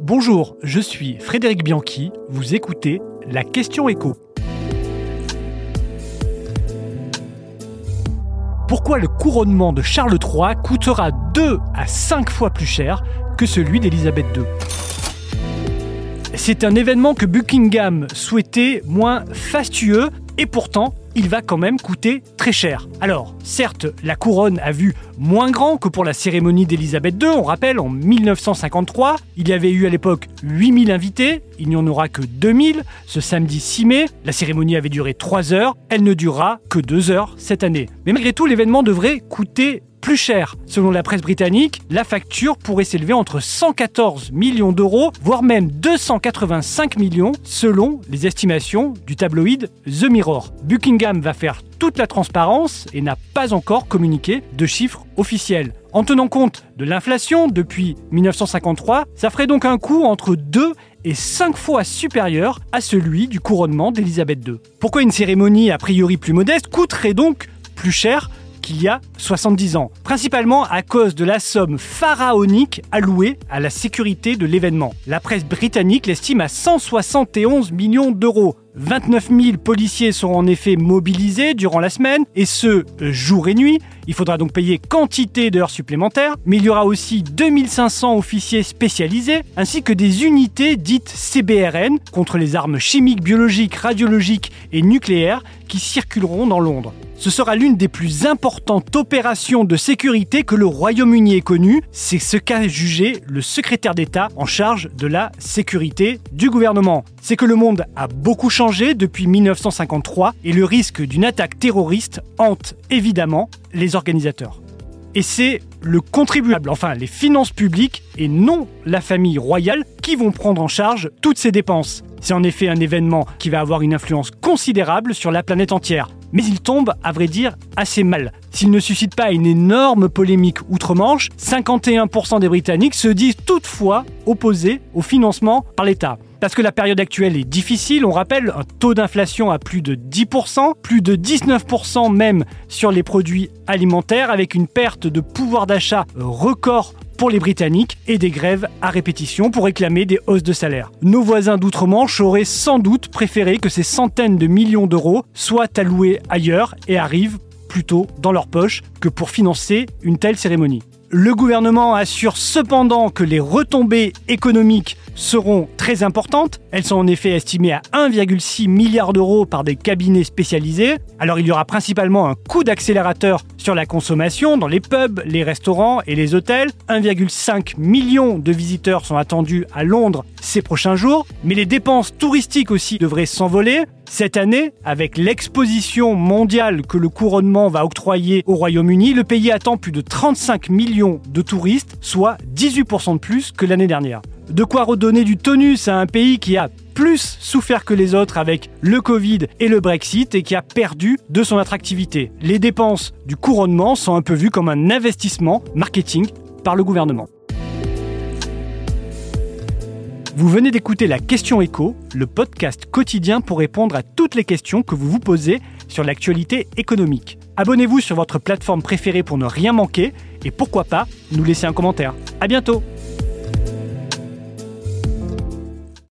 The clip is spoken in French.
Bonjour, je suis Frédéric Bianchi, vous écoutez La question écho. Pourquoi le couronnement de Charles III coûtera 2 à 5 fois plus cher que celui d'Élisabeth II C'est un événement que Buckingham souhaitait moins fastueux et pourtant il va quand même coûter très cher. Alors, certes, la couronne a vu moins grand que pour la cérémonie d'Élisabeth II, on rappelle, en 1953, il y avait eu à l'époque 8000 invités, il n'y en aura que 2000 ce samedi 6 mai, la cérémonie avait duré 3 heures, elle ne durera que 2 heures cette année. Mais malgré tout, l'événement devrait coûter plus cher. Selon la presse britannique, la facture pourrait s'élever entre 114 millions d'euros, voire même 285 millions, selon les estimations du tabloïd The Mirror. Buckingham va faire toute la transparence et n'a pas encore communiqué de chiffres officiels. En tenant compte de l'inflation depuis 1953, ça ferait donc un coût entre 2 et 5 fois supérieur à celui du couronnement d'Elisabeth II. Pourquoi une cérémonie a priori plus modeste coûterait donc plus cher qu'il y a 70 ans, principalement à cause de la somme pharaonique allouée à la sécurité de l'événement. La presse britannique l'estime à 171 millions d'euros. 29 000 policiers seront en effet mobilisés durant la semaine, et ce, jour et nuit. Il faudra donc payer quantité d'heures supplémentaires, mais il y aura aussi 2500 officiers spécialisés, ainsi que des unités dites CBRN contre les armes chimiques, biologiques, radiologiques et nucléaires qui circuleront dans Londres. Ce sera l'une des plus importantes opérations de sécurité que le Royaume-Uni ait connue. C'est ce qu'a jugé le secrétaire d'État en charge de la sécurité du gouvernement. C'est que le monde a beaucoup changé depuis 1953 et le risque d'une attaque terroriste hante évidemment les organisateurs. Et c'est le contribuable, enfin les finances publiques et non la famille royale qui vont prendre en charge toutes ces dépenses. C'est en effet un événement qui va avoir une influence considérable sur la planète entière mais il tombe, à vrai dire, assez mal. S'il ne suscite pas une énorme polémique outre-Manche, 51% des Britanniques se disent toutefois opposés au financement par l'État. Parce que la période actuelle est difficile, on rappelle un taux d'inflation à plus de 10%, plus de 19% même sur les produits alimentaires, avec une perte de pouvoir d'achat record pour les Britanniques et des grèves à répétition pour réclamer des hausses de salaire. Nos voisins d'outre-Manche auraient sans doute préféré que ces centaines de millions d'euros soient alloués ailleurs et arrivent plutôt dans leur poche que pour financer une telle cérémonie. Le gouvernement assure cependant que les retombées économiques seront très importantes. Elles sont en effet estimées à 1,6 milliard d'euros par des cabinets spécialisés. Alors il y aura principalement un coup d'accélérateur sur la consommation dans les pubs, les restaurants et les hôtels. 1,5 million de visiteurs sont attendus à Londres ces prochains jours. Mais les dépenses touristiques aussi devraient s'envoler. Cette année, avec l'exposition mondiale que le couronnement va octroyer au Royaume-Uni, le pays attend plus de 35 millions de touristes, soit 18% de plus que l'année dernière. De quoi redonner du tonus à un pays qui a plus souffert que les autres avec le Covid et le Brexit et qui a perdu de son attractivité. Les dépenses du couronnement sont un peu vues comme un investissement marketing par le gouvernement. Vous venez d'écouter la Question Écho, le podcast quotidien pour répondre à toutes les questions que vous vous posez sur l'actualité économique. Abonnez-vous sur votre plateforme préférée pour ne rien manquer et pourquoi pas nous laisser un commentaire. À bientôt!